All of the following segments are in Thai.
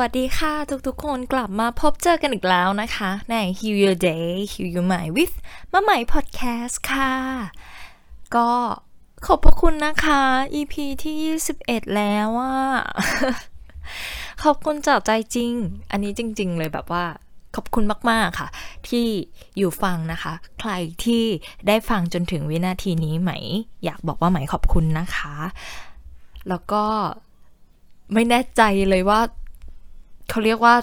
วัสดีค่ะ ทุกๆ คนกลับมาพบเจอกันอีกแล้วนะคะ ใน Heal Your Day Heal Your Mind with มาใหม่ Podcast ค่ะ ก็ขอบพระคุณนะคะ EP ที่ 21 แล้วอะ ขอบคุณจากใจจริง อันนี้จริง ๆ เลยแบบว่าขอบคุณมาก ๆ ค่ะ ที่อยู่ฟังนะคะ ใครที่ได้ฟังจนถึงวินาทีนี้ไหม อยากบอกว่าไหมขอบคุณนะคะ แล้วก็ไม่แน่ใจเลยว่า เขาเรียกว่า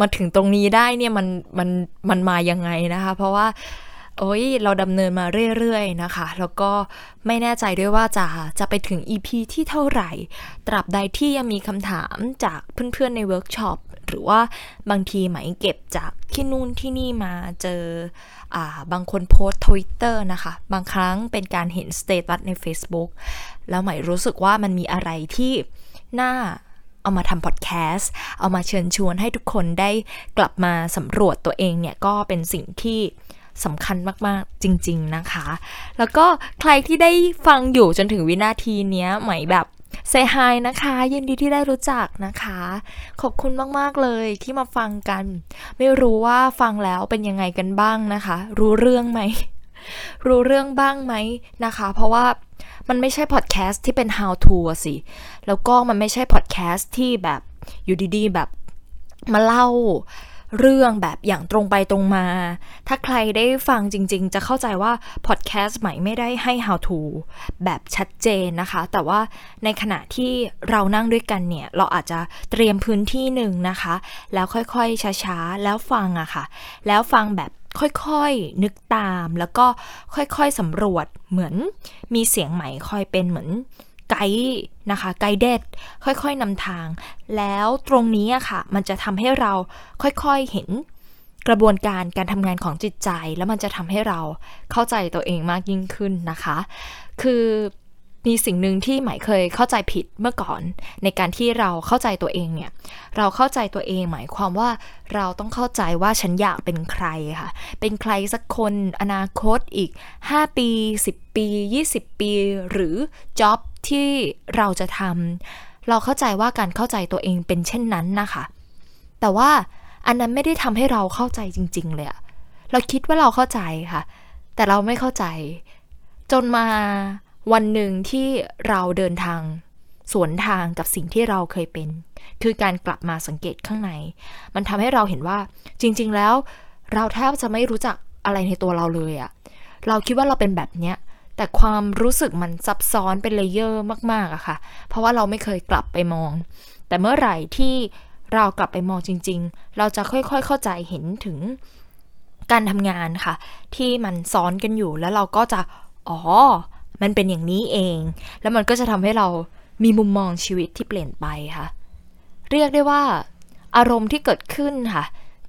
มาถึงตรงนี้ได้เนี่ยมันมันมันมายังไงนะคะ เพราะว่าโอ้ยเราดำเนินมาเรื่อยๆนะคะ แล้วก็ไม่แน่ใจด้วยว่าจะจะไปถึง EP ที่เท่าไหร่ ตราบใดที่ยังมีคำถามจากเพื่อนๆในเวิร์กช็อปหรือว่าบางทีไหมเก็บจากที่นู่นที่นี่มาเจออ่าบางคนโพสทวิตเตอร์นะคะ บางครั้งเป็นการเห็นสเตตัสใน Facebook แล้วไหมรู้สึกว่ามันมีอะไรที่น่า เอามาทำพอดแคสต์ เอามาเชิญชวนให้ทุกคนได้กลับมาสำรวจตัวเองเนี่ย ก็เป็นสิ่งที่สำคัญมาก ๆ จริง ๆ นะคะ แล้วก็ใครที่ได้ฟังอยู่จนถึงวินาทีเนี้ยไหม่แบบเซฮายนะคะยินดีที่ได้รู้จักนะคะ ขอบคุณมาก ๆ เลยที่มาฟังกัน ไม่รู้ว่าฟังแล้วเป็นยังไงกันบ้างนะคะ รู้เรื่องไหม รู้เรื่องบ้างไหมนะคะ เพราะว่า มันไม่ใช่พอดแคสต์ที่เป็น how to สิ แล้วก็มันไม่ใช่พอดแคสต์ที่แบบอยู่ดีๆ แบบมาเล่าเรื่องแบบอย่างตรงไปตรงมา ถ้าใครได้ฟังจริง ๆ จะเข้าใจว่าพอดแคสต์ใหม่ไม่ได้ให้ how to แบบชัดเจนนะคะ แต่ว่าในขณะที่เรานั่งด้วยกันเนี่ย เราอาจจะเตรียมพื้นที่หนึ่งนะคะ แล้วค่อยๆช้าๆ แล้วฟังอะค่ะ แล้วฟังแบบ ค่อยๆนึกตาม แล้วก็ค่อยๆสำรวจเหมือนมีเสียงใหม่คอยเป็นเหมือนไกด์นะคะไกด์เด็ดค่อยๆนำทาง แล้วตรงนี้อะค่ะ มันจะทำให้เราค่อยๆเห็นกระบวนการการทำงานของจิตใจ แล้วมันจะทำให้เราเข้าใจตัวเองมากยิ่งขึ้นนะคะ คือ มีสิ่งหนึ่งที่หมายเคยเข้าใจผิดเมื่อก่อน ในการที่เราเข้าใจตัวเองเนี่ย เราเข้าใจตัวเองหมายความว่าเราต้องเข้าใจว่าฉันอยากเป็นใครค่ะ เป็นใครสักคนอนาคตอีก 5 ปี 10 ปี 20 ปี หรือจ็อบที่เราจะทำเราเข้าใจว่าการเข้าใจตัวเองเป็นเช่นนั้นนะคะ แต่ว่าอันนั้นไม่ได้ทำให้เราเข้าใจจริง ๆ เลยเราคิดว่าเราเข้าใจค่ะ แต่เราไม่เข้าใจ จนมา วันหนึ่งที่เราเดินทางสวนทางกับสิ่งที่เราเคยเป็น คือการกลับมาสังเกตข้างใน มันทำให้เราเห็นว่าจริง ๆ แล้วเราแทบจะไม่รู้จักอะไรในตัวเราเลยอะเราคิดว่าเราเป็นแบบเนี้ยแต่ความรู้สึกมันซับซ้อนเป็น layer มากๆอะค่ะ เพราะว่าเราไม่เคยกลับไปมอง แต่เมื่อไหร่ที่เรากลับไปมองจริง ๆ เราจะค่อยๆเข้าใจเห็นถึงการทำงานค่ะ ที่มันซ้อนกันอยู่แล้วเราก็จะอ๋อ มันเป็นอย่างนี้เอง แล้วมันก็จะทำให้เรามีมุมมองชีวิตที่เปลี่ยนไปค่ะ เรียกได้ว่าอารมณ์ที่เกิดขึ้นค่ะ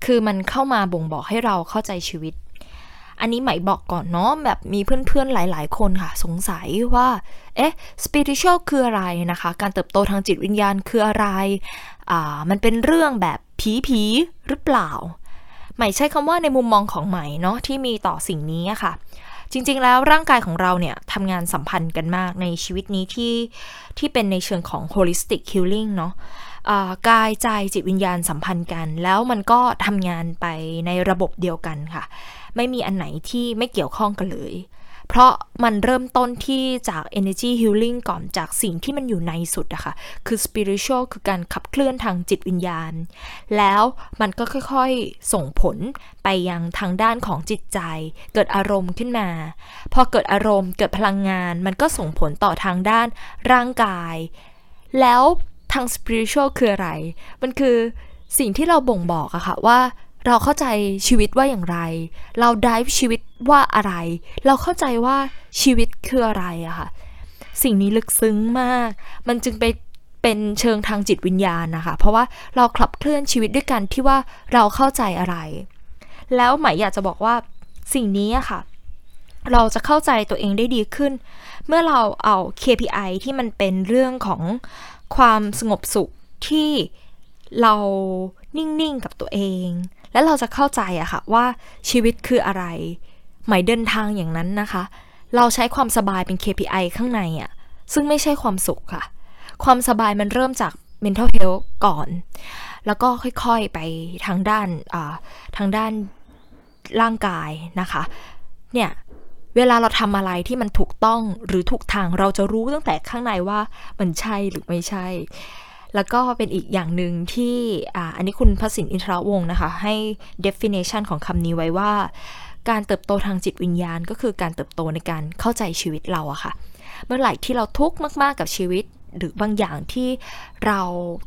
คือมันเข้ามาบ่งบอกให้เราเข้าใจชีวิต อันนี้ไหมบอกก่อนเนาะแบบมีเพื่อนๆหลาย ๆ คนค่ะ สงสัยว่า เอ๊ะ spiritual คืออะไรนะคะ การเติบโตทางจิตวิญญาณคืออะไร อ่า มันเป็นเรื่องแบบผีๆหรือเปล่าไหมใช้คำว่าในมุมมองของไหมเนาะที่มีต่อสิ่งนี้ค่ะ จริงๆ แล้วร่างกายของเราเนี่ยทำงานสัมพันธ์กันมากในชีวิตนี้ที่ที่เป็นในเชิงของ holistic healing เนาะกายใจจิตวิญญาณสัมพันธ์กัน แล้วมันก็ทำงานไปในระบบเดียวกันค่ะ ไม่มีอันไหนที่ไม่เกี่ยวข้องกันเลย เพราะมันเริ่มต้นที่จาก energy healing ก่อนจากสิ่งที่มันอยู่ในสุดอะค่ะ คือ spiritual คือการขับเคลื่อนทางจิตวิญญาณ แล้วมันก็ค่อยๆ ส่งผลไปยังทางด้านของจิตใจ เกิดอารมณ์ขึ้นมา พอเกิดอารมณ์เกิดพลังงาน มันก็ส่งผลต่อทางด้านร่างกาย แล้วทาง spiritual คืออะไร มันคือสิ่งที่เราบ่งบอกอะค่ะว่า เราเข้าใจชีวิตว่าอย่างไร เรา dive ชีวิตว่าอะไร เราเข้าใจว่าชีวิตคืออะไรอะค่ะ สิ่งนี้ลึกซึ้งมาก มันจึงไปเป็นเชิงทางจิตวิญญาณนะคะ เพราะว่าเราขับเคลื่อนชีวิตด้วยกันที่ว่าเราเข้าใจอะไร แล้วหมายอยากจะบอกว่าสิ่งนี้อะค่ะ เราจะเข้าใจตัวเองได้ดีขึ้น เมื่อเราเอา KPI ที่มันเป็นเรื่องของความสงบสุขที่เรานิ่ง ๆ กับตัวเอง และเราจะเข้าใจอะค่ะว่าชีวิตคืออะไร หมายเดินทางอย่างนั้นนะคะ เราใช้ความสบายเป็น KPI ข้างในอะซึ่งไม่ใช่ความสุขค่ะ ความสบายมันเริ่มจาก mental health ก่อน แล้วก็ค่อยๆไปทางด้านทางด้านร่างกายนะคะ เนี่ยเวลาเราทำอะไรที่มันถูกต้องหรือถูกทางเราจะรู้ตั้งแต่ข้างในว่ามันใช่หรือไม่ใช่ แล้วก็เป็นอีกอย่างหนึ่งที่อันนี้คุณพสินอินทรวงศ์นะคะ ให้ definition ของคำนี้ไว้ว่า การเติบโตทางจิตวิญญาณ ก็คือการเติบโตในการเข้าใจชีวิตเราอะค่ะ เมื่อไหร่ที่เราทุกข์มากๆกับชีวิต หรือบางอย่างที่เรา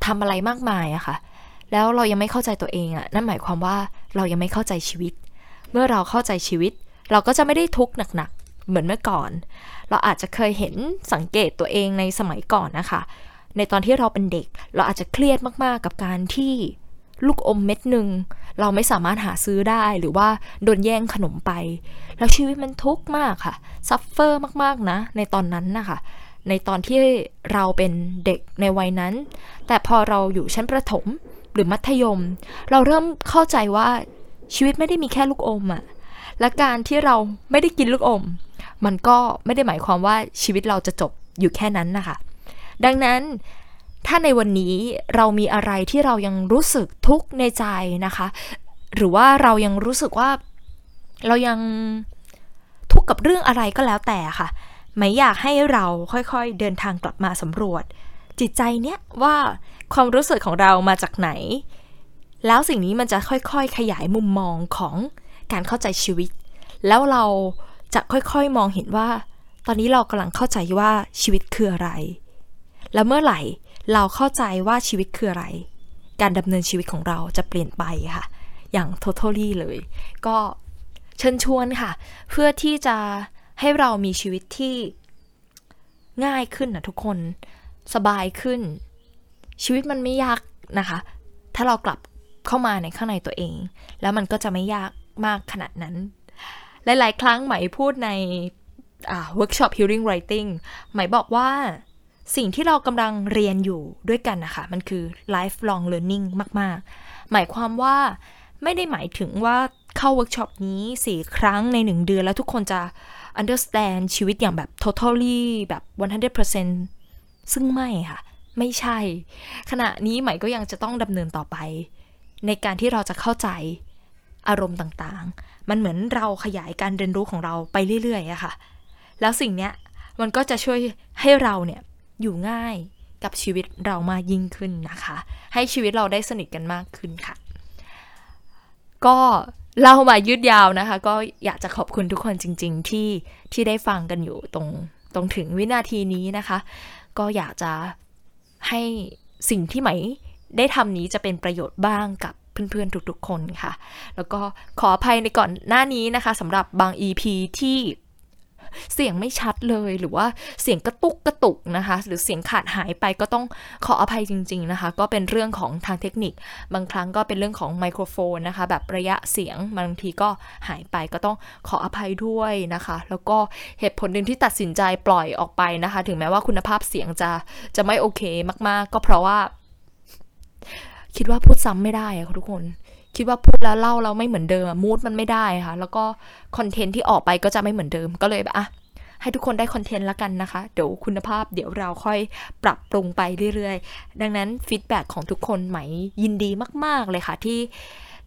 ทำอะไรมากมายอะค่ะ แล้วเรายังไม่เข้าใจตัวเองอะนั่นหมายความว่าเรายังไม่เข้าใจชีวิต เมื่อเราเข้าใจชีวิต เราก็จะไม่ได้ทุกข์หนักๆเหมือนเมื่อก่อน เราอาจจะเคยเห็นสังเกตตัวเองในสมัยก่อนนะคะ ในตอนที่เราเป็นเด็ก เราอาจจะเครียดมากๆ กับการที่ลูกอมเม็ดหนึ่งเราไม่สามารถหาซื้อได้หรือว่าโดนแย่งขนมไป แล้วชีวิตมันทุกข์มากค่ะ suffer มากๆนะ ในตอนนั้นนะคะในตอนที่เราเป็นเด็กในวัยนั้น แต่พอเราอยู่ชั้นประถมหรือมัธยม เราเริ่มเข้าใจว่าชีวิตไม่ได้มีแค่ลูกอมอะและการที่เราไม่ได้กินลูกอม มันก็ไม่ได้หมายความว่าชีวิตเราจะจบอยู่แค่นั้นนะคะ ดังนั้นถ้าในวันนี้เรามีอะไรที่เรายังรู้สึกทุกข์ในใจนะคะ หรือว่าเรายังรู้สึกว่าเรายังทุกข์กับเรื่องอะไรก็แล้วแต่ค่ะ ไม่อยากให้เราค่อยๆเดินทางกลับมาสำรวจ จิตใจเนี้ยว่าความรู้สึกของเรามาจากไหน แล้วสิ่งนี้มันจะค่อยๆ ขยายมุมมองของการเข้าใจชีวิต แล้วเราจะค่อยๆมองเห็นว่า ตอนนี้เรากำลังเข้าใจว่าชีวิตคืออะไร แล้วเมื่อไหร่เราเข้าใจว่าชีวิตคืออะไร การดำเนินชีวิตของเราจะเปลี่ยนไปค่ะ อย่าง totally เลย ก็เชิญชวนค่ะ เพื่อที่จะให้เรามีชีวิตที่ง่ายขึ้นนะทุกคนสบายขึ้น ชีวิตมันไม่ยากนะคะ ถ้าเรากลับเข้ามาในข้างในตัวเอง แล้วมันก็จะไม่ยากมากขนาดนั้น หลาย ๆ ครั้งไหมพูดในเวิร์กช็อป healing writing ไหมบอกว่า สิ่งที่เรากำลังเรียนอยู่ด้วยกันนะคะมันคือ lifelong learning มาก ๆ หมายความว่าไม่ได้หมายถึงว่าเข้าเวิร์กช็อปนี้สี่ครั้งในหนึ่งเดือนแล้วทุกคนจะ understand ชีวิตอย่างแบบ totally แบบ 100%ซึ่งไม่ค่ะ ไม่ใช่ ขณะนี้ใหม่ก็ยังจะต้องดำเนินต่อไป ในการที่เราจะเข้าใจอารมณ์ต่างๆ มันเหมือนเราขยายการเรียนรู้ของเราไปเรื่อยๆอะค่ะ แล้วสิ่งเนี้ยมันก็จะช่วยให้เราเนี่ย อยู่ง่ายกับชีวิตเรามากยิ่งขึ้นนะคะ ให้ชีวิตเราได้สนิทกันมากขึ้นค่ะ ก็เล่ามายืดยาวนะคะ ก็อยากจะขอบคุณทุกคนจริง ๆ ที่ที่ได้ฟังกันอยู่ตรงตรงถึงวินาทีนี้นะคะ ก็อยากจะให้สิ่งที่ไหมได้ทำนี้จะเป็นประโยชน์บ้างกับเพื่อนๆทุกๆคนค่ะ แล้วก็ขออภัยในก่อนหน้านี้นะคะสำหรับบาง EP ที่ เสียงไม่ชัดเลยหรือว่าเสียงกระตุกกระตุกนะคะ หรือเสียงขาดหายไปก็ต้องขออภัยจริง ๆนะคะ ก็เป็นเรื่องของทางเทคนิค บางครั้งก็เป็นเรื่องของไมโครโฟนนะคะ แบบระยะเสียงบางทีก็หายไปก็ต้องขออภัยด้วยนะคะ แล้วก็เหตุผลหนึ่งที่ตัดสินใจปล่อยออกไปนะคะ ถึงแม้ว่าคุณภาพเสียงจะจะไม่โอเคมาก ๆ ก็เพราะว่า คิดว่าพูดซ้ำไม่ได้อะทุกคน คิดว่าพูดแล้วเล่าเราไม่เหมือนเดิมมูดมันไม่ได้ค่ะ แล้วก็คอนเทนต์ที่ออกไปก็จะไม่เหมือนเดิมก็เลยแบบอะให้ทุกคนได้คอนเทนต์ละกันนะคะ เดี๋ยวคุณภาพเดี๋ยวเราค่อยปรับปรุงไปเรื่อยๆ ดังนั้นฟีดแบ็ของทุกคนไหมยินดีมาก ๆ เลยค่ะที่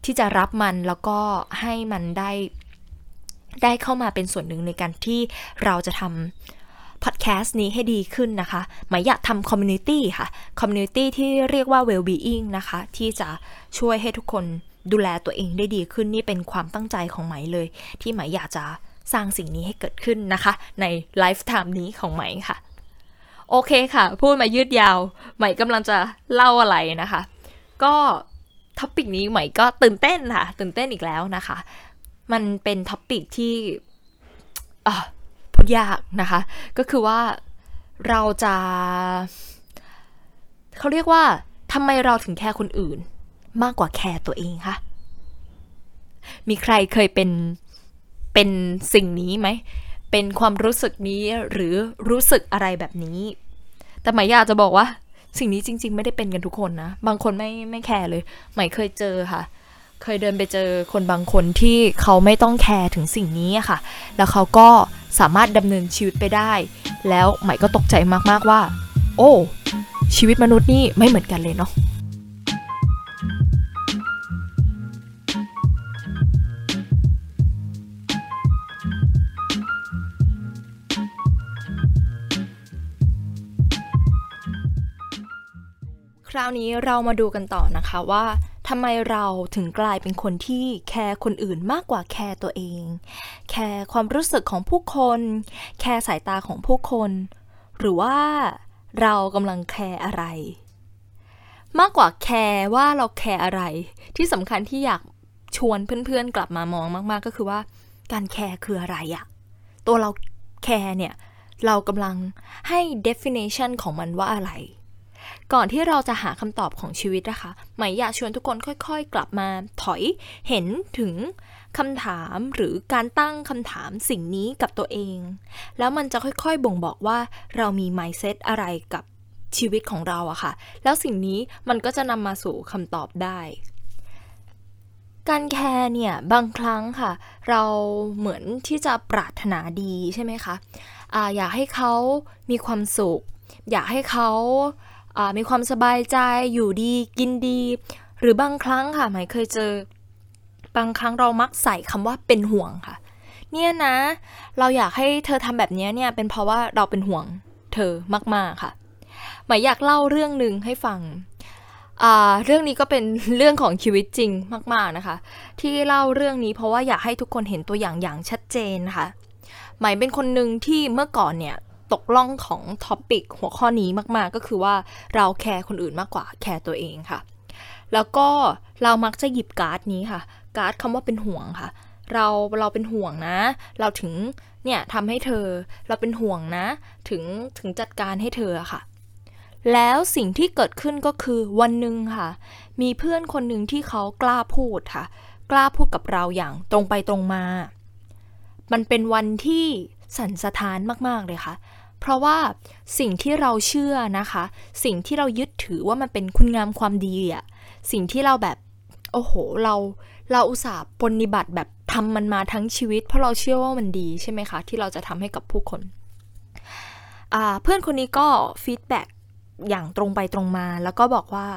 ที่จะรับมันแล้วก็ให้มันได้ได้เข้ามาเป็นส่วนหนึ่งในการที่เราจะทำพอดแคสต์นี้ให้ดีขึ้นนะคะ ไหมอยากทำ community ค่ะ community ที่เรียกว่า well-being นะคะ ที่จะช่วยให้ทุกคน ดูแลตัวเองได้ดีขึ้นนี่เป็นความตั้งใจของไหมเลย ที่ไหมอยากจะสร้างสิ่งนี้ให้เกิดขึ้นนะคะ ใน lifetime นี้ของไหมค่ะ โอเคค่ะ พูดมายืดยาว ไหมกำลังจะเล่าอะไรนะคะ ก็ topic นี้ไหมก็ตื่นเต้นค่ะ ตื่นเต้นอีกแล้วนะคะ มันเป็น topic ที่พูดยากนะคะ ก็คือว่าเราจะ เขาเรียกว่าทำไมเราถึงแคร์คนอื่น มากกว่าแคร์ตัวเองคะมีใครเคยเป็นเป็นสิ่งนี้ไหม เป็นความรู้สึกนี้หรือรู้สึกอะไรแบบนี้ แต่หมายอยากจะบอกว่า สิ่งนี้จริง ๆ ไม่ได้เป็นกันทุกคนนะ บางคนไม่ไม่แคร์เลย หมายเคยเจอค่ะ เคยเดินไปเจอคนบางคนที่เขาไม่ต้องแคร์ถึงสิ่งนี้ค่ะ แล้วเขาก็สามารถดำเนินชีวิตไปได้ แล้วหมายก็ตกใจมากๆว่า โอ้ ชีวิตมนุษย์นี่ไม่เหมือนกันเลยเนาะ คราวนี้เรามาดูกันต่อนะคะว่าทำไมเราถึงกลายเป็นคนที่แคร์คนอื่นมากกว่าแคร์ตัวเอง แคร์ความรู้สึกของผู้คน แคร์สายตาของผู้คน หรือว่าเรากำลังแคร์อะไร มากกว่าแคร์ว่าเราแคร์อะไร ที่สำคัญที่อยากชวนเพื่อนๆกลับมามองมากๆก็คือว่า การแคร์คืออะไรอะตัวเราแคร์เนี่ยเรากำลังให้ definition ของมันว่าอะไร ก่อนที่เราจะหาคำตอบของชีวิตนะคะหมายอยากชวนทุกคนค่อย ๆ กลับมาถอยเห็นถึงคำถามหรือการตั้งคำถามสิ่งนี้กับตัวเอง แล้วมันจะค่อยๆบ่งบอกว่าเรามี mindset อะไรกับชีวิตของเราอะค่ะ แล้วสิ่งนี้มันก็จะนำมาสู่คำตอบได้ การแคร์เนี่ย บางครั้งค่ะ เราเหมือนที่จะปรารถนาดีใช่ไหมคะอะอยากให้เขามีความสุข อยากให้เขา มีความสบายใจอยู่ดีกินดี หรือบางครั้งค่ะหมายเคยเจอ บางครั้งเรามักใส่คำว่าเป็นห่วงค่ะ เนี่ยนะ เราอยากให้เธอทำแบบนี้เนี่ยเป็นเพราะว่าเราเป็นห่วงเธอมากๆค่ะ หมายอยากเล่าเรื่องหนึ่งให้ฟังเรื่องนี้ก็เป็นเรื่องของชีวิตจริงมาก ๆนะคะ ที่เล่าเรื่องนี้เพราะว่าอยากให้ทุกคนเห็นตัวอย่างอย่างชัดเจนนะคะไหมเป็นคนหนึ่งที่เมื่อก่อนเนี่ย ตกล่องของ topic หัวข้อนี้มากๆ ก็คือว่าเราแคร์คนอื่นมากกว่าแคร์ตัวเองค่ะ แล้วก็เรามักจะหยิบการ์ดนี้ค่ะ การ์ดคำว่าเป็นห่วงค่ะ เราเราเป็นห่วงนะ เราถึงเนี่ยทำให้เธอ เราเป็นห่วงนะ ถึงถึงจัดการให้เธอค่ะ แล้วสิ่งที่เกิดขึ้นก็คือวันหนึ่งค่ะ มีเพื่อนคนหนึ่งที่เขากล้าพูดค่ะ กล้าพูดกับเราอย่างตรงไปตรงมา มันเป็นวันที่สั่นสะท้านมากๆเลยค่ะ เพราะว่าสิ่งที่เราเชื่อนะคะ สิ่งที่เรายึดถือว่ามันเป็นคุณงามความดีอะสิ่งที่เราแบบโอ้โหเราเราอุตส่าห์ปฏิบัติแบบทำมันมาทั้งชีวิต เพราะเราเชื่อว่ามันดีใช่ไหมคะ ที่เราจะทำให้กับผู้คนเพื่อนคนนี้ก็ feedback อย่างตรงไปตรงมา แล้วก็บอกว่า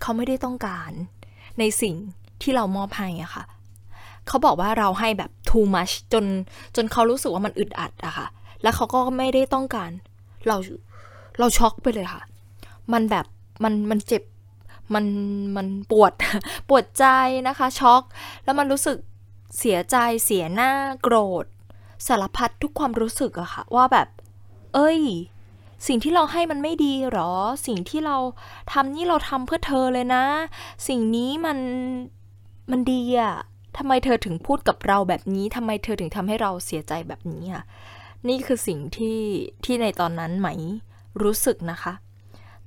เขาไม่ได้ต้องการในสิ่งที่เรามอบให้อะค่ะเขาบอกว่าเราให้แบบ too much จนจนเขารู้สึกว่ามันอึดอัดอะค่ะ แล้วเขาก็ไม่ได้ต้องการ เราเราช็อกไปเลยค่ะ มันแบบมันมันเจ็บมันมันปวดปวดใจนะคะ ช็อก แล้วมันรู้สึกเสียใจเสียหน้าโกรธ สารพัดทุกความรู้สึกอะค่ะ ว่าแบบ เอ้ย สิ่งที่เราให้มันไม่ดีหรอ สิ่งที่เราทำนี่เราทำเพื่อเธอเลยนะ สิ่งนี้มันมันดีอะทำไมเธอถึงพูดกับเราแบบนี้ทำไมเธอถึงทำให้เราเสียใจแบบนี้อะ นี่คือสิ่งที่ที่ในตอนนั้นไหมรู้สึกนะคะ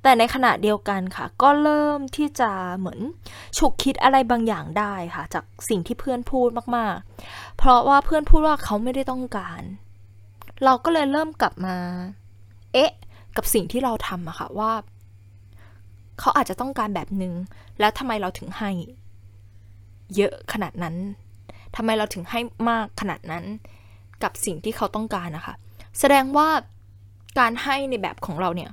แต่ในขณะเดียวกันค่ะ ก็เริ่มที่จะเหมือนฉุกคิดอะไรบางอย่างได้ค่ะ จากสิ่งที่เพื่อนพูดมากๆ เพราะว่าเพื่อนพูดว่าเขาไม่ได้ต้องการ เราก็เลยเริ่มกลับมา เอ๊ะ กับสิ่งที่เราทำอะค่ะว่า เขาอาจจะต้องการแบบนึง แล้วทำไมเราถึงให้ เยอะขนาดนั้นทำไมเราถึงให้มากขนาดนั้น กับสิ่งที่เขาต้องการนะคะ แสดงว่าการให้ในแบบของเราเนี่ย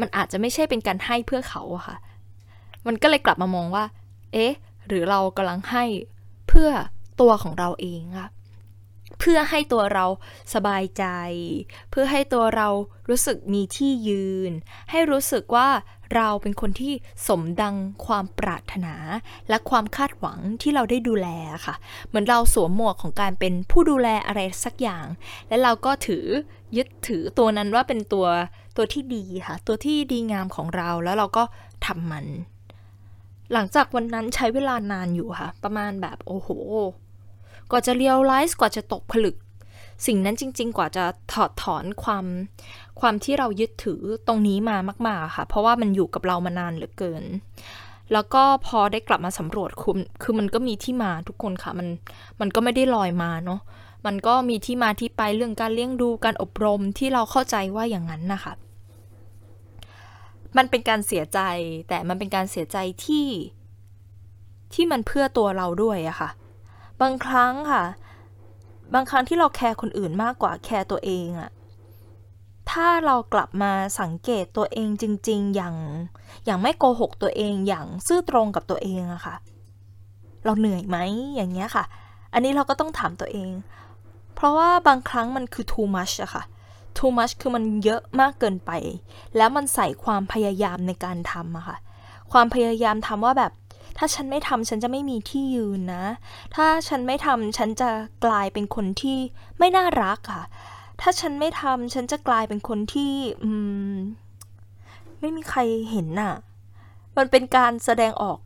มันอาจจะไม่ใช่เป็นการให้เพื่อเขาอะค่ะ มันก็เลยกลับมามองว่า เอ๊ะ หรือเรากำลังให้เพื่อตัวของเราเองค่ะเพื่อให้ตัวเราสบายใจ เพื่อให้ตัวเรารู้สึกมีที่ยืน ให้รู้สึกว่า เราเป็นคนที่สมดังความปรารถนาและความคาดหวังที่เราได้ดูแลค่ะ เหมือนเราสวมหมวกของการเป็นผู้ดูแลอะไรสักอย่าง และเราก็ถือยึดถือตัวนั้นว่าเป็นตัวตัวที่ดีค่ะ ตัวที่ดีงามของเราแล้วเราก็ทำมัน หลังจากวันนั้นใช้เวลานานอยู่ค่ะ ประมาณแบบโอ้โหกว่าจะเรียลไลซ์กว่าจะตกผลึก สิ่งนั้นจริง ๆ กว่าจะถอดถอนความ ความที่เรายึดถือตรงนี้มามากๆค่ะ เพราะว่ามันอยู่กับเรามานานเหลือเกิน แล้วก็พอได้กลับมาสำรวจคือคือมันก็มีที่มาทุกคนค่ะ มันมันก็ไม่ได้ลอยมาเนาะมันก็มีที่มาที่ไปเรื่องการเลี้ยงดูการอบรมที่เราเข้าใจว่าอย่างนั้นนะคะมันเป็นการเสียใจแต่มันเป็นการเสียใจที่ที่มันเพื่อตัวเราด้วยอะค่ะ บางครั้งค่ะ บางครั้งที่เราแคร์คนอื่นมากกว่าแคร์ตัวเองอะ ถ้าเรากลับมาสังเกตตัวเองจริง ๆ อย่างอย่างไม่โกหกตัวเองอย่างซื่อตรงกับตัวเองอะค่ะ เราเหนื่อยไหมอย่างเงี้ยค่ะ อันนี้เราก็ต้องถามตัวเอง เพราะว่าบางครั้งมันคือ too much อะค่ะ too much คือมันเยอะมากเกินไป แล้วมันใส่ความพยายามในการทำอะค่ะ ความพยายามทำว่าแบบถ้าฉันไม่ทำฉันจะไม่มีที่ยืนนะ ถ้าฉันไม่ทำฉันจะกลายเป็นคนที่ไม่น่ารักค่ะ ถ้าฉันไม่ทำฉันจะกลายเป็นคนที่ อืม ไม่มีใครเห็นน่ะ มันเป็นการแสดงออก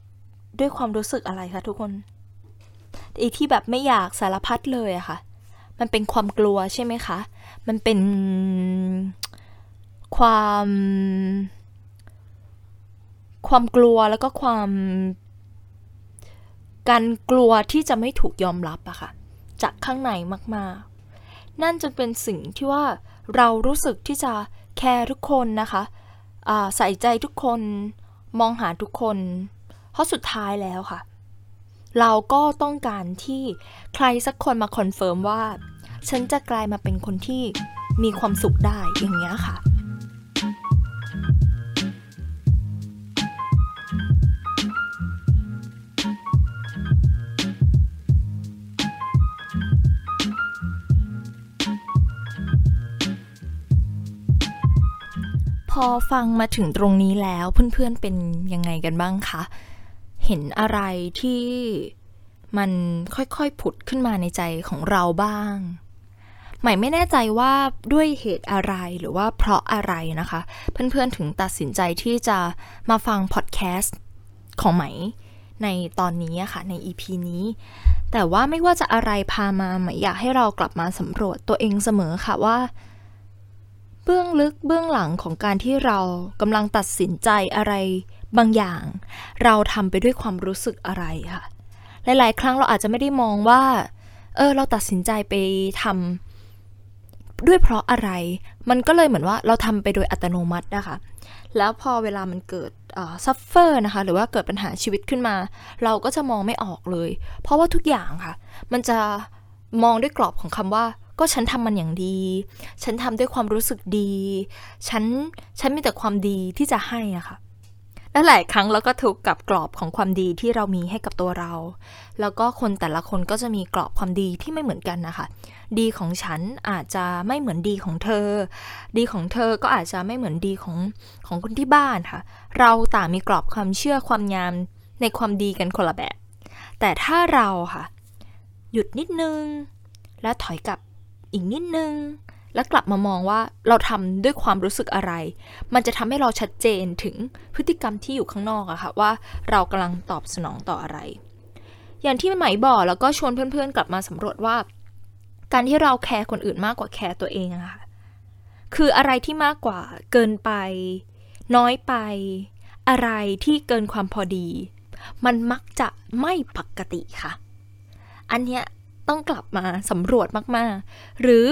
ด้วยความรู้สึกอะไรคะทุกคนไอ้ที่แบบไม่อยากสารพัดเลยอะค่ะ มันเป็นความกลัวใช่ไหมคะ มันเป็นความ ความกลัวแล้วก็ความ การกลัวที่จะไม่ถูกยอมรับอะค่ะ จากข้างในมากๆ นั่นจึงเป็นสิ่งที่ว่าเรารู้สึกที่จะแคร์ทุกคนนะคะใส่ใจทุกคนมองหาทุกคน เพราะสุดท้ายแล้วค่ะ เราก็ต้องการที่ใครสักคนมา confirm ว่า ฉันจะกลายมาเป็นคนที่มีความสุขได้อย่างเนี้ยค่ะ พอฟังมาถึงตรงนี้แล้วเพื่อนๆเป็นยังไงกันบ้างคะ เห็นอะไรที่มันค่อยๆผุดขึ้นมาในใจของเราบ้าง ใหม่ไม่แน่ใจว่าด้วยเหตุอะไรหรือว่าเพราะอะไรนะคะ เพื่อนๆถึงตัดสินใจที่จะมาฟังพอดแคสต์ของใหมในตอนนี้ค่ะ ใน EP นี้ แต่ว่าไม่ว่าจะอะไรพามาหมอยากให้เรากลับมาสำรวจตัวเองเสมอค่ะว่า เบื้องลึกเบื้องหลังของการที่เรากำลังตัดสินใจอะไรบางอย่าง เราทำไปด้วยความรู้สึกอะไรค่ะ หลาย ๆ ครั้งเราอาจจะไม่ได้มองว่า เออ เราตัดสินใจไปทำด้วยเพราะอะไร มันก็เลยเหมือนว่าเราทำไปโดยอัตโนมัตินะคะ แล้วพอเวลามันเกิดซัฟเฟอร์นะคะ หรือว่าเกิดปัญหาชีวิตขึ้นมา เราก็จะมองไม่ออกเลย เพราะว่าทุกอย่างค่ะ มันจะมองด้วยกรอบของคำว่า ก็ฉันทำมันอย่างดี ฉันทำด้วยความรู้สึกดี ฉัน ฉันมีแต่ความดีที่จะให้อะค่ะ และหลายครั้งเราก็ถูกกับกรอบของความดีที่เรามีให้กับตัวเรา แล้วก็คนแต่ละคนก็จะมีกรอบความดีที่ไม่เหมือนกันนะคะ ดีของฉันอาจจะไม่เหมือนดีของเธอ ดีของเธอก็อาจจะไม่เหมือนดีของของคนที่บ้านค่ะ เราต่างมีกรอบความเชื่อความงามในความดีกันคนละแบบ แต่ถ้าเราค่ะ หยุดนิดนึง และถอยกลับ อีกนิดนึง แล้วกลับมามองว่าเราทำด้วยความรู้สึกอะไร มันจะทำให้เราชัดเจนถึงพฤติกรรมที่อยู่ข้างนอกอะค่ะว่าเรากำลังตอบสนองต่ออะไร อย่างที่หมายบอกแล้วก็ชวนเพื่อนๆ กลับมาสำรวจว่า การที่เราแคร์คนอื่นมากกว่าแคร์ตัวเองอะค่ะคืออะไรที่มากกว่าเกินไป น้อยไป อะไรที่เกินความพอดี มันมักจะไม่ปกติค่ะ อันเนี้ย ต้องกลับมาสำรวจมากๆ หรือ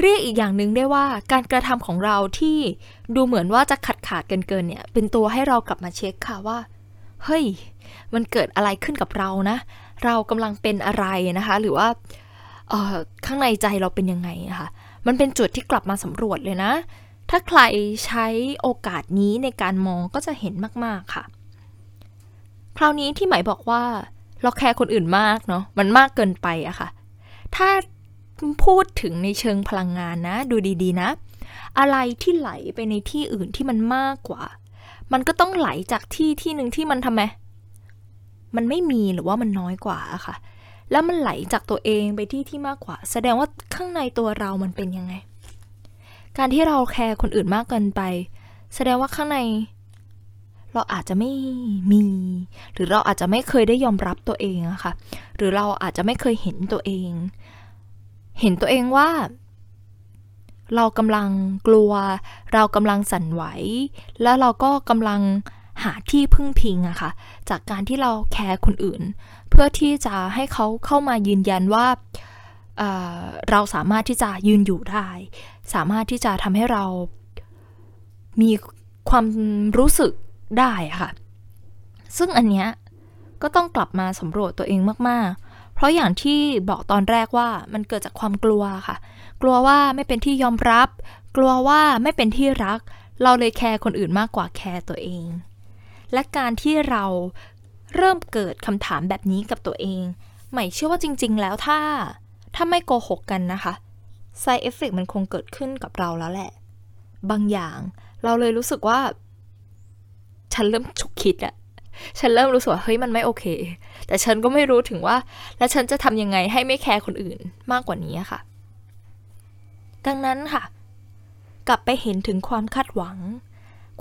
เรียกอีกอย่างหนึ่งได้ว่าการกระทำของเราที่ดูเหมือนว่าจะขัดขาดกันเกินเนี่ย เป็นตัวให้เรากลับมาเช็คค่ะว่า เฮ้ย มันเกิดอะไรขึ้นกับเรานะ เรากำลังเป็นอะไรนะคะ หรือว่าข้างในใจเราเป็นยังไงะคะมันเป็นจุดที่กลับมาสำรวจเลยนะ ถ้าใครใช้โอกาสนี้ในการมองก็จะเห็นมาก ๆ ค่ะ คราวนี้ที่หมายบอกว่า เราแคร์คนอื่นมากเนาะมันมากเกินไปอะค่ะ ถ้าพูดถึงในเชิงพลังงานนะ ดูดีๆนะ อะไรที่ไหลไปในที่อื่นที่มันมากกว่า มันก็ต้องไหลจากที่ที่หนึ่งที่มันทำไมมันไม่มีหรือว่ามันน้อยกว่าอะค่ะ แล้วมันไหลจากตัวเองไปที่ที่มากกว่า แสดงว่าข้างในตัวเรามันเป็นยังไง การที่เราแคร์คนอื่นมากเกินไป แสดงว่าข้างใน เราอาจจะไม่มี หรือเราอาจจะไม่เคยได้ยอมรับตัวเองอะค่ะ หรือเราอาจจะไม่เคยเห็นตัวเอง เห็นตัวเองว่า เรากำลังกลัว เรากำลังสั่นไหว แล้วเราก็กำลังหาที่พึ่งพิงอะค่ะ จากการที่เราแคร์คนอื่น เพื่อที่จะให้เขาเข้ามายืนยันว่าเเราสามารถที่จะยืนอยู่ได้ สามารถที่จะทำให้เรามีความรู้สึก ได้ค่ะ ซึ่งอันเนี้ยก็ต้องกลับมาสำรวจตัวเองมากๆ เพราะอย่างที่บอกตอนแรกว่ามันเกิดจากความกลัวค่ะ กลัวว่าไม่เป็นที่ยอมรับ กลัวว่าไม่เป็นที่รัก เราเลยแคร์คนอื่นมากกว่าแคร์ตัวเอง และการที่เราเริ่มเกิดคำถามแบบนี้กับตัวเอง ใหม่เชื่อว่าจริง ๆ แล้วถ้า ถ้าไม่โกหกกันนะคะ side effect มันคงเกิดขึ้นกับเราแล้วแหละ บางอย่างเราเลยรู้สึกว่า ฉันเริ่มฉุกคิดอะฉันเริ่มรู้สึกว่าเฮ้ยมันไม่โอเค แต่ฉันก็ไม่รู้ถึงว่า แล้วฉันจะทำยังไงให้ไม่แคร์คนอื่นมากกว่านี้ค่ะ ดังนั้นค่ะ กลับไปเห็นถึงความคาดหวัง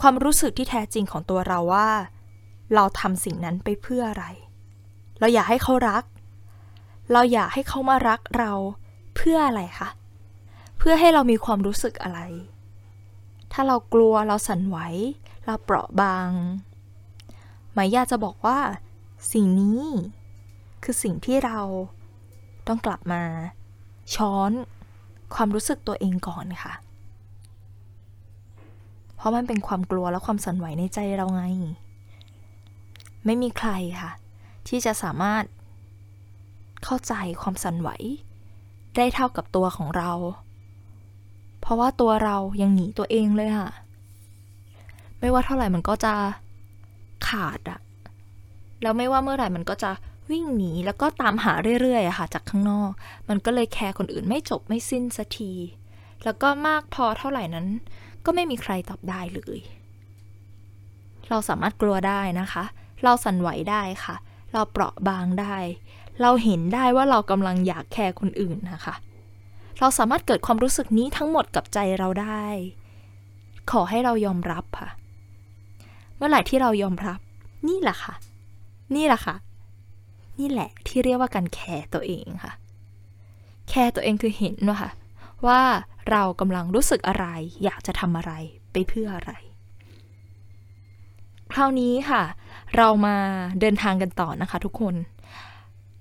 ความรู้สึกที่แท้จริงของตัวเราว่า เราทำสิ่งนั้นไปเพื่ออะไร เราอยากให้เขารัก เราอยากให้เขามารักเราเพื่ออะไรคะเพื่อให้เรามีความรู้สึกอะไร ถ้าเรากลัวเราสั่นไหว เราเปราะบางหมายอยากจะบอกว่า สิ่งนี้ คือสิ่งที่เราต้องกลับมา ช้อนความรู้สึกตัวเองก่อนค่ะ เพราะมันเป็นความกลัวและความสั่นไหวในใจเราไง ไม่มีใครค่ะ ที่จะสามารถเข้าใจความสั่นไหว ได้เท่ากับตัวของเรา เพราะว่าตัวเรายังหนีตัวเองเลยค่ะ ไม่ว่าเท่าไหร่มันก็จะขาดอะแล้วไม่ว่าเมื่อไหร่มันก็จะวิ่งหนีแล้วก็ตามหาเรื่อยๆอะค่ะ จากข้างนอก มันก็เลยแคร์คนอื่นไม่จบไม่สิ้นสักที แล้วก็มากพอเท่าไหร่นั้น ก็ไม่มีใครตอบได้เลย เราสามารถกลัวได้นะคะ เราสั่นไหวได้ค่ะ เราเปราะบางได้ เราเห็นได้ว่าเรากำลังอยากแคร์คนอื่นนะคะ เราสามารถเกิดความรู้สึกนี้ทั้งหมดกับใจเราได้ ขอให้เรายอมรับค่ะ เมื่อไหร่ที่เรายอมรับ นี่แหละค่ะ นี่แหละค่ะ นี่แหละที่เรียกว่าการแคร์ตัวเองค่ะ แคร์ตัวเองคือเห็นว่าค่ะ ว่าเรากำลังรู้สึกอะไร อยากจะทำอะไรไปเพื่ออะไร คราวนี้ค่ะ เรามาเดินทางกันต่อนะคะทุกคน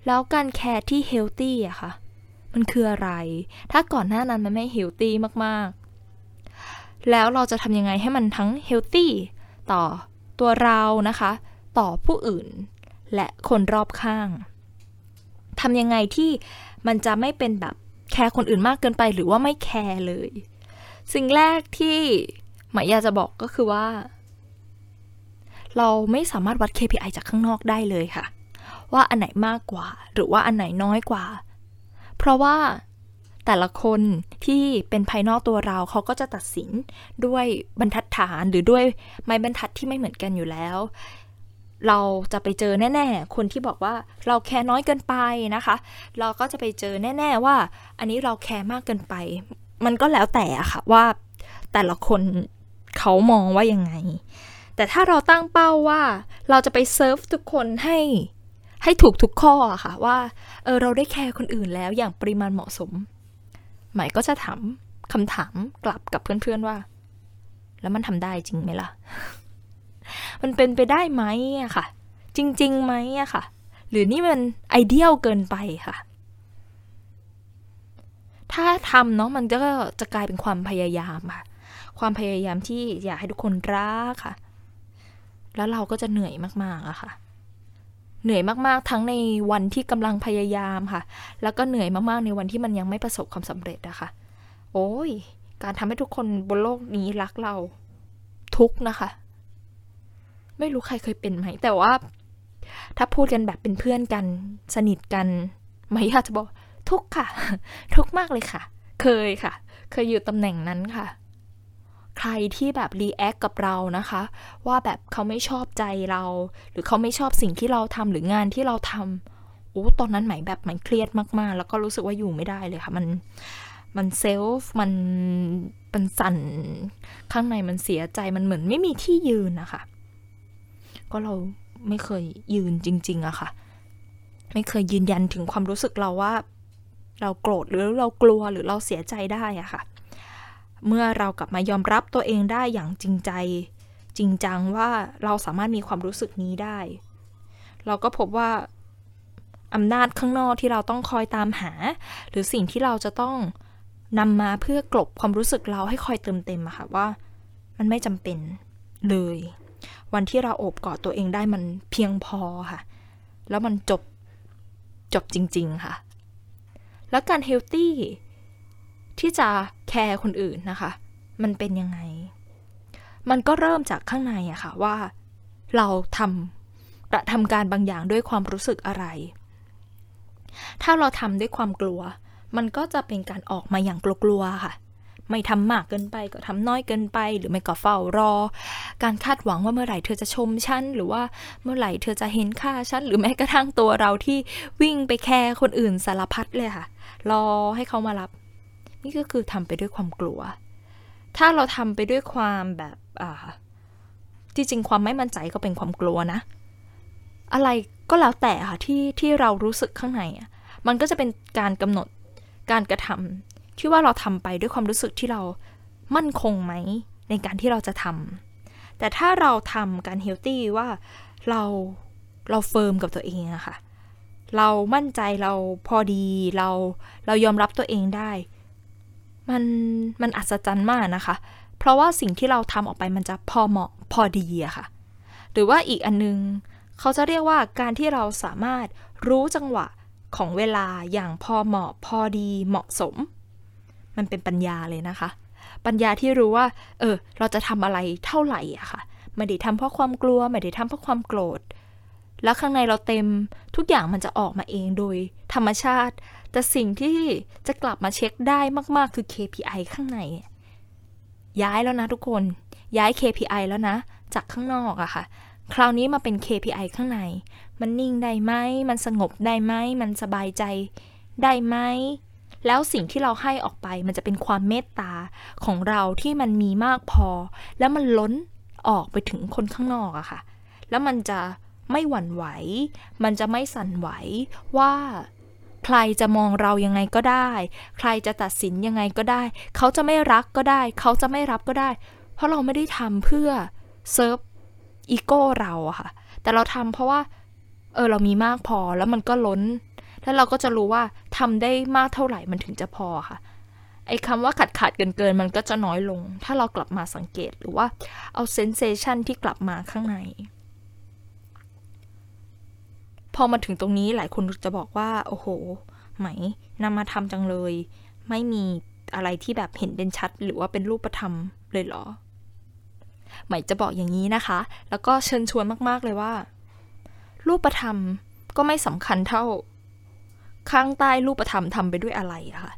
แล้วการแคร์ที่ healthy อะค่ะ มันคืออะไร ถ้าก่อนหน้านั้นมันไม่ healthy มากๆ แล้วเราจะทำยังไงให้มันทั้ง healthy ต่อ ตัวเรานะคะ ต่อผู้อื่น และคนรอบข้างทำยังไงที่มันจะไม่เป็นแบบแคร์คนอื่นมากเกินไปหรือว่าไม่แคร์เลย สิ่งแรกที่ไหมอยากจะบอกก็คือว่า เราไม่สามารถวัด KPI จากข้างนอกได้เลยค่ะ ว่าอันไหนมากกว่า หรือว่าอันไหนน้อยกว่า เพราะว่า แต่ละคนที่เป็นภายนอกตัวเราเขาก็จะตัดสินด้วยบรรทัดฐานหรือด้วยไม้บรรทัดที่ไม่เหมือนกันอยู่แล้ว เราจะไปเจอแน่ ๆ คนที่บอกว่าเราแคร์น้อยเกินไปนะคะ เราก็จะไปเจอแน่ ๆ ว่า อันนี้เราแคร์มากเกินไป มันก็แล้วแต่ค่ะว่าแต่ละคนเขามองว่ายังไง แต่ถ้าเราตั้งเป้าว่าเราจะไปเซิร์ฟทุกคนให้ให้ถูกทุกข้อค่ะว่าเออเราได้แคร์คนอื่นแล้วอย่างปริมาณเหมาะสม หมายก็จะถามคำถามกลับกับเพื่อนๆว่า แล้วมันทำได้จริงไหมล่ะ มันเป็นไปได้ไหมอะค่ะ จริงๆไหมอะค่ะ หรือนี่มันไอเดียลเกินไปค่ะ ถ้าทำเนาะมันก็จะกลายเป็นความพยายามค่ะ ความพยายามที่อยากให้ทุกคนรักค่ะ แล้วเราก็จะเหนื่อยมากๆอะค่ะ เหนื่อยมากๆ ทั้งในวันที่กำลังพยายามค่ะ แล้วก็เหนื่อยมากๆ ในวันที่มันยังไม่ประสบความสำเร็จอะค่ะโอ้ย การทำให้ทุกคนบนโลกนี้รักเราทุกนะคะ ไม่รู้ใครเคยเป็นไหม แต่ว่า ถ้าพูดกันแบบเป็นเพื่อนกัน สนิทกันไม่อยากจะบอกทุกข์ค่ะ ทุกข์มากเลยค่ะ เคยค่ะ เคยอยู่ตำแหน่งนั้นค่ะ ใครที่แบบ react กับเรานะคะ ว่าแบบเขาไม่ชอบใจเรา หรือเขาไม่ชอบสิ่งที่เราทำหรืองานที่เราทำโอ้ตอนนั้นหมายแบบมันเครียดมากๆ แล้วก็รู้สึกว่าอยู่ไม่ได้เลยค่ะมันมัน self มันมันสั่นข้างในมันเสียใจมันเหมือนไม่มีที่ยืนนะคะ ก็เราไม่เคยยืนจริง ๆอะค่ะ ไม่เคยยืนยันถึงความรู้สึกเราว่า เราโกรธหรือเรากลัวหรือเราเสียใจได้อะค่ะ เมื่อเรากลับมายอมรับตัวเองได้อย่างจริงใจ จริงจังว่าเราสามารถมีความรู้สึกนี้ได้ เราก็พบว่าอำนาจข้างนอกที่เราต้องคอยตามหา หรือสิ่งที่เราจะต้องนำมาเพื่อกลบความรู้สึกเราให้คอยเติมเต็มอะค่ะว่า มันไม่จำเป็นเลย วันที่เราโอบกอดตัวเองได้มันเพียงพอค่ะ แล้วมันจบจบจริง ๆ ค่ะ แล้วการเฮลตี้ ที่จะแคร์คนอื่นนะคะ มันเป็นยังไง มันก็เริ่มจากข้างในอะค่ะว่า เราทำกระทำการบางอย่างด้วยความรู้สึกอะไร ถ้าเราทำด้วยความกลัว มันก็จะเป็นการออกมาอย่างกลัวๆค่ะ ไม่ทำมากเกินไปก็ทำน้อยเกินไป หรือไม่ก็เฝ้ารอ การคาดหวังว่าเมื่อไหร่เธอจะชมฉันหรือว่าเมื่อไหร่เธอจะเห็นค่าฉันหรือแม้กระทั่งตัวเราที่วิ่งไปแคร์คนอื่นสารพัดเลยค่ะ รอให้เขามารับ นี่ก็คือทำไปด้วยความกลัว ถ้าเราทำไปด้วยความแบบอ่าที่จริงความไม่มั่นใจก็เป็นความกลัวนะ อะไรก็แล้วแต่ค่ะที่ที่เรารู้สึกข้างในอะมันก็จะเป็นการกำหนดการกระทำที่ว่าเราทำไปด้วยความรู้สึกที่เรามั่นคงไหมในการที่เราจะทำแต่ถ้าเราทำการเฮลตี้ว่าเราเราเฟิร์มกับตัวเองอะค่ะ เรามั่นใจเราพอดีเราเรายอมรับตัวเองได้ มันมันอัศจรรย์มากนะคะ เพราะว่าสิ่งที่เราทำออกไปมันจะพอเหมาะพอดีอะค่ะ หรือว่าอีกอันนึงเขาจะเรียกว่าการที่เราสามารถรู้จังหวะของเวลาอย่างพอเหมาะพอดีเหมาะสม มันเป็นปัญญาเลยนะคะ ปัญญาที่รู้ว่า เออ เราจะทำอะไรเท่าไหร่อะค่ะไม่ได้ทำเพราะความกลัวไม่ได้ทำเพราะความโกรธ แล้วข้างในเราเต็มทุกอย่างมันจะออกมาเองโดยธรรมชาติ แต่สิ่งที่จะกลับมาเช็คได้มาก ๆ คือ KPI ข้างใน ย้ายแล้วนะทุกคน ย้าย KPI แล้วนะ จากข้างนอกอะค่ะ คราวนี้มาเป็น KPI ข้างใน มันนิ่งได้ไหม มันสงบได้ไหม มันสบายใจได้ไหม แล้วสิ่งที่เราให้ออกไปมันจะเป็นความเมตตาของเราที่มันมีมากพอ แล้วมันล้นออกไปถึงคนข้างนอกอะค่ะ แล้วมันจะไม่หวั่นไหว มันจะไม่สั่นไหวว่า ใครจะมองเรายังไงก็ได้ ใครจะตัดสินยังไงก็ได้ เขาจะไม่รักก็ได้ เขาจะไม่รับก็ได้ เพราะเราไม่ได้ทำเพื่อ serve ego เราอะค่ะ แต่เราทำเพราะว่า เออเรามีมากพอแล้วมันก็ล้น แล้วเราก็จะรู้ว่าทำได้มากเท่าไหร่มันถึงจะพอค่ะไอ้คำว่าขาดขาดเกินเกินมันก็จะน้อยลง ถ้าเรากลับมาสังเกตหรือว่าเอา sensation ที่กลับมาข้างใน พอมาถึงตรงนี้หลายคนจะบอกว่า โอ้โห ไหมนำมาทำจังเลย ไม่มีอะไรที่แบบเห็นเป็นชัด หรือว่าเป็นรูปธรรมเลยเหรอ ไหมจะบอกอย่างนี้นะคะ แล้วก็เชิญชวนมากๆเลยว่า รูปธรรมก็ไม่สำคัญเท่า ข้างใต้รูปธรรมทำไปด้วยอะไรอะค่ะ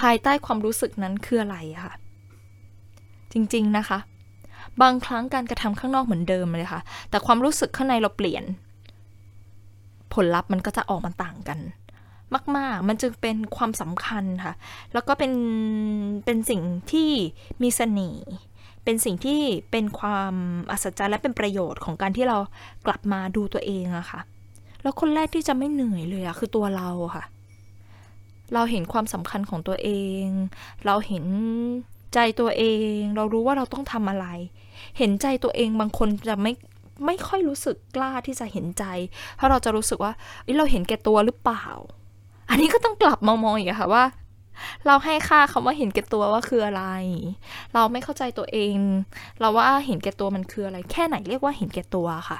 ภายใต้ความรู้สึกนั้นคืออะไรอะค่ะ จริงๆนะคะ บางครั้งการกระทำข้างนอกเหมือนเดิมเลยค่ะ แต่ความรู้สึกข้างในเราเปลี่ยน ผลลัพธ์มันก็จะออกมาต่างกัน มาก ๆ มันจึงเป็นความสำคัญค่ะ แล้วก็เป็น เป็นสิ่งที่มีเสน่ห์เป็นสิ่งที่เป็นความอัศจรรย์และเป็นประโยชน์ของการที่เรากลับมาดูตัวเองอะค่ะ แล้วคนแรกที่จะไม่เหนื่อยเลยอะคือตัวเราค่ะ เราเห็นความสำคัญของตัวเอง เราเห็นใจตัวเอง เรารู้ว่าเราต้องทำอะไร เห็นใจตัวเองบางคนจะไม่ ไม่ค่อยรู้สึกกล้าที่จะเห็นใจ เพราะเราจะรู้สึกว่าเราเห็นแก่ตัวหรือเปล่า อันนี้ก็ต้องกลับมามองอีกค่ะว่า เราให้ค่าคำว่าเห็นแก่ตัวว่าคืออะไร เราไม่เข้าใจตัวเอง เราว่าเห็นแก่ตัวมันคืออะไร แค่ไหนเรียกว่าเห็นแก่ตัวค่ะ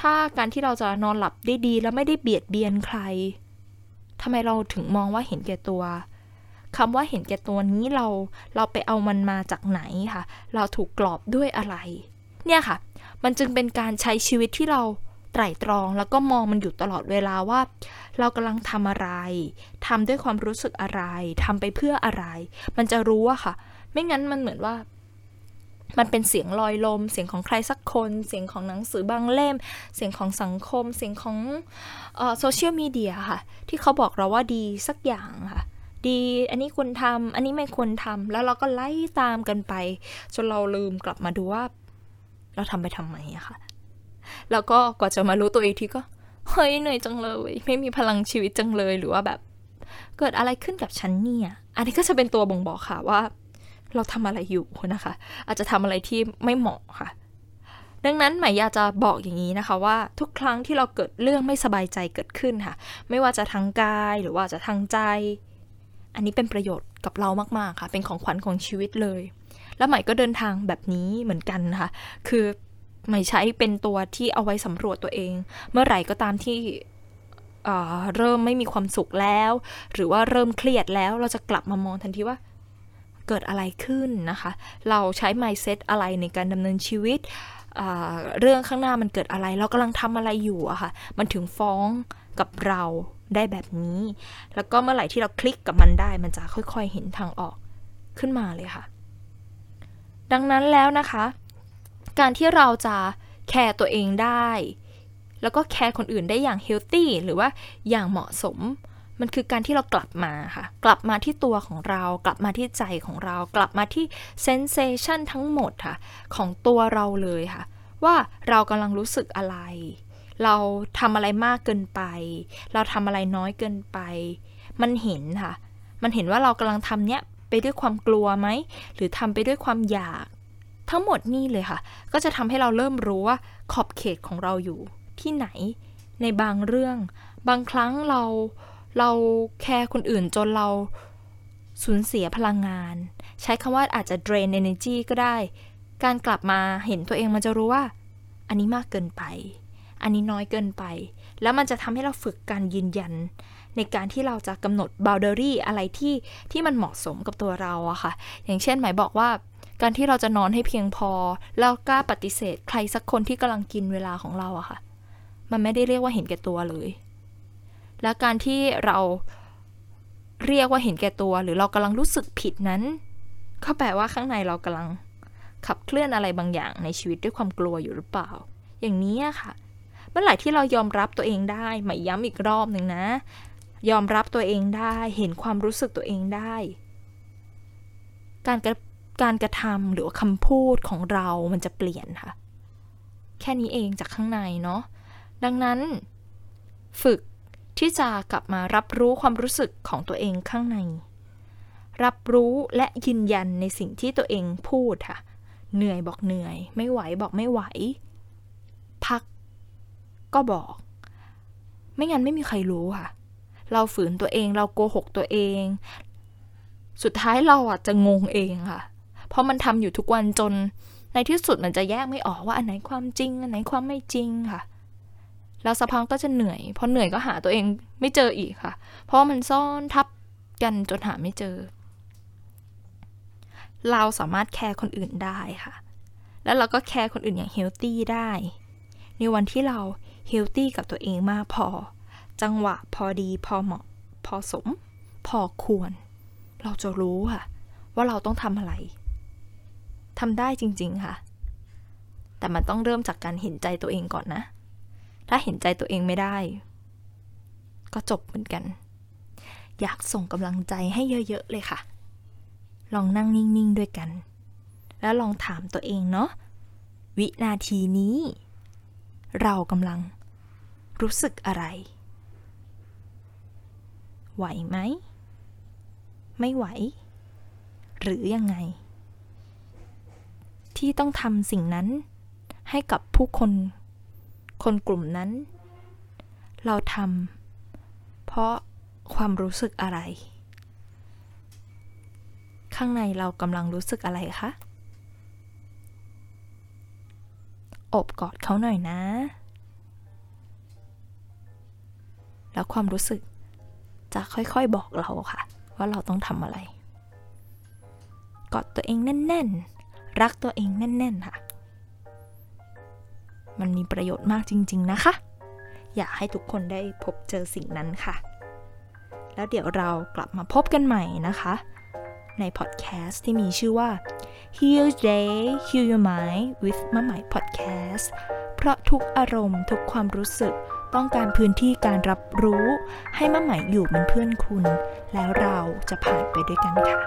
ถ้าการที่เราจะนอนหลับได้ดีแล้วไม่ได้เบียดเบียนใครทำไมเราถึงมองว่าเห็นแก่ตัวคำว่าเห็นแก่ตัวนี้เราเราไปเอามันมาจากไหนค่ะเราถูกกรอบด้วยอะไร เนี่ยค่ะ มันจึงเป็นการใช้ชีวิตที่เราไตร่ตรองแล้วก็มองมันอยู่ตลอดเวลาว่า เรากำลังทำอะไรทำด้วยความรู้สึกอะไรทำไปเพื่ออะไร มันจะรู้อะค่ะ ไม่งั้นมันเหมือนว่า มันเป็นเสียงลอยลม เสียงของใครสักคน เสียงของหนังสือบางเล่ม เสียงของสังคม เสียงของโซเชียลมีเดียค่ะ ที่เขาบอกเราว่าดีสักอย่างค่ะ ดีอันนี้ควรทำอันนี้ไม่ควรทำแล้วเราก็ไล่ตามกันไป จนเราลืมกลับมาดูว่า เราทำไปทำไมอะค่ะ แล้วก็กว่าจะมารู้ตัวเองทีก็ เฮ้ยเหนื่อยจังเลย ไม่มีพลังชีวิตจังเลยหรือว่าแบบ เกิดอะไรขึ้นกับฉันเนี่ย อันนี้ก็จะเป็นตัวบ่งบอกค่ะว่า เราทำอะไรอยู่นะคะ อาจจะทำอะไรที่ไม่เหมาะค่ะ ดังนั้นหมายอยากจะบอกอย่างนี้นะคะว่าทุกครั้งที่เราเกิดเรื่องไม่สบายใจเกิดขึ้นค่ะ ไม่ว่าจะทางกายหรือว่าจะทางใจ อันนี้เป็นประโยชน์กับเรามากๆค่ะ เป็นของขวัญของชีวิตเลย แล้วใหม่ก็เดินทางแบบนี้เหมือนกันนะคะคือใหม่ใช้เป็นตัวที่เอาไว้สำรวจตัวเอง เมื่อไหร่ก็ตามที่เริ่มไม่มีความสุขแล้ว หรือว่าเริ่มเครียดแล้วเราจะกลับมามองทันทีว่าเกิดอะไรขึ้นนะคะ เราใช้ mindset อะไรในการดำเนินชีวิต เรื่องข้างหน้ามันเกิดอะไร เรากำลังทำอะไรอยู่อะค่ะ มันถึงฟ้องกับเราได้แบบนี้ แล้วก็เมื่อไหร่ที่เราคลิกกับมันได้ มันจะค่อยๆเห็นทางออกขึ้นมาเลยค่ะ ดังนั้นแล้วนะคะ การที่เราจะ care ตัวเองได้ แล้วก็ care คนอื่นได้อย่าง healthy หรือว่าอย่างเหมาะสม มันคือการที่เรากลับมาค่ะ กลับมาที่ตัวของเรา กลับมาที่ใจของเรา กลับมาที่เซนเซชันทั้งหมดค่ะ ของตัวเราเลยค่ะ ว่าเรากำลังรู้สึกอะไร เราทำอะไรมากเกินไป เราทำอะไรน้อยเกินไป มันเห็นค่ะ มันเห็นว่าเรากำลังทำเนี้ย ไปด้วยความกลัวไหม หรือทำไปด้วยความอยาก ทั้งหมดนี่เลยค่ะ ก็จะทำให้เราเริ่มรู้ว่าขอบเขตของเราอยู่ ที่ไหน ในบางเรื่อง บางครั้งเราเราแคร์คนอื่นจนเราสูญเสียพลังงาน ใช้คำว่าอาจจะ drain energy ก็ได้ การกลับมาเห็นตัวเองมันจะรู้ว่า อันนี้มากเกินไป อันนี้น้อยเกินไป แล้วมันจะทำให้เราฝึกการยืนยัน ในการที่เราจะกำหนด boundary อะไรที่ที่มันเหมาะสมกับตัวเราอะค่ะ อย่างเช่นหมายบอกว่าการที่เราจะนอนให้เพียงพอ แล้วกล้าปฏิเสธ ใครสักคนที่กำลังกินเวลาของเราอะค่ะ มันไม่ได้เรียกว่าเห็นแก่ตัวเลย และการที่เราเรียกว่าเห็นแก่ตัว หรือเรากำลังรู้สึกผิดนั้น ก็แปลว่าข้างในเรากำลังขับเคลื่อนอะไรบางอย่างในชีวิตด้วยความกลัวอยู่หรือเปล่า อย่างนี้ค่ะ มื่อไหร่ที่เรายอมรับตัวเองได้หมายย้ำอีกรอบหนึ่งนะ ยอมรับตัวเองได้เห็นความรู้สึกตัวเองได้ การกระการกระทำหรือคำพูดของเรามันจะเปลี่ยนค่ะ แค่นี้เองจากข้างในเนาะดังนั้น ฝึกที่จะกลับมารับรู้ความรู้สึกของตัวเองข้างใน รับรู้และยืนยันในสิ่งที่ตัวเองพูดค่ะ เหนื่อยบอกเหนื่อย ไม่ไหวบอกไม่ไหว พัก ก็บอก ไม่งั้นไม่มีใครรู้ค่ะ เราฝืนตัวเองเราโกหกตัวเอง สุดท้ายเราอะจะงงเองค่ะ เพราะมันทำอยู่ทุกวันจนในที่สุดมันจะแยกไม่ออกว่าอันไหนความจริง อันไหนความไม่จริงค่ะ แล้วสักพักก็จะเหนื่อยพอเหนื่อยก็หาตัวเองไม่เจออีกค่ะ เพราะมันซ่อนทับกันจนหาไม่เจอ เราสามารถแคร์คนอื่นได้ค่ะ แล้วเราก็แคร์คนอื่นอย่างเฮลตี้ได้ ในวันที่เรา เฮลตี้กับตัวเองมากพอ จังหวะพอดีพอเหมาะ พอสม พอควร เราจะรู้ค่ะ ว่าเราต้องทำอะไรทำได้จริง ๆค่ะ แต่มันต้องเริ่มจากการเห็นใจตัวเองก่อนนะ ถ้าเห็นใจตัวเองไม่ได้ ก็จบเหมือนกัน อยากส่งกำลังใจให้เยอะ ๆ เลยค่ะ ลองนั่งนิ่ง ๆ ด้วยกัน แล้วลองถามตัวเองเนาะวินาทีนี้ เรากำลัง รู้สึกอะไร ไหวไหม ไม่ไหว หรือยังไง ที่ต้องทำสิ่งนั้น ให้กับผู้คน คนกลุ่มนั้น เราทำเพราะความรู้สึกอะไร ข้างในเรากำลังรู้สึกอะไรคะ อบกอดเขาหน่อยนะ แล้วความรู้สึกจะค่อยๆบอกเราค่ะ ว่าเราต้องทำอะไร กอดตัวเองแน่น ๆ รักตัวเองแน่น ๆ ค่ะ มันมีประโยชน์มากจริง ๆ นะคะ อยากให้ทุกคนได้พบเจอสิ่งนั้นค่ะ แล้วเดี๋ยวเรากลับมาพบกันใหม่นะคะ ในพอดแคสต์ที่มีชื่อว่า Heal Day Heal Your Mind with มะใหม่ Podcast เพราะทุกอารมณ์ทุกความรู้สึก ต้องการพื้นที่การรับรู้ ให้มะใหม่อยู่เป็นเพื่อนคุณ แล้วเราจะผ่านไปด้วยกันค่ะ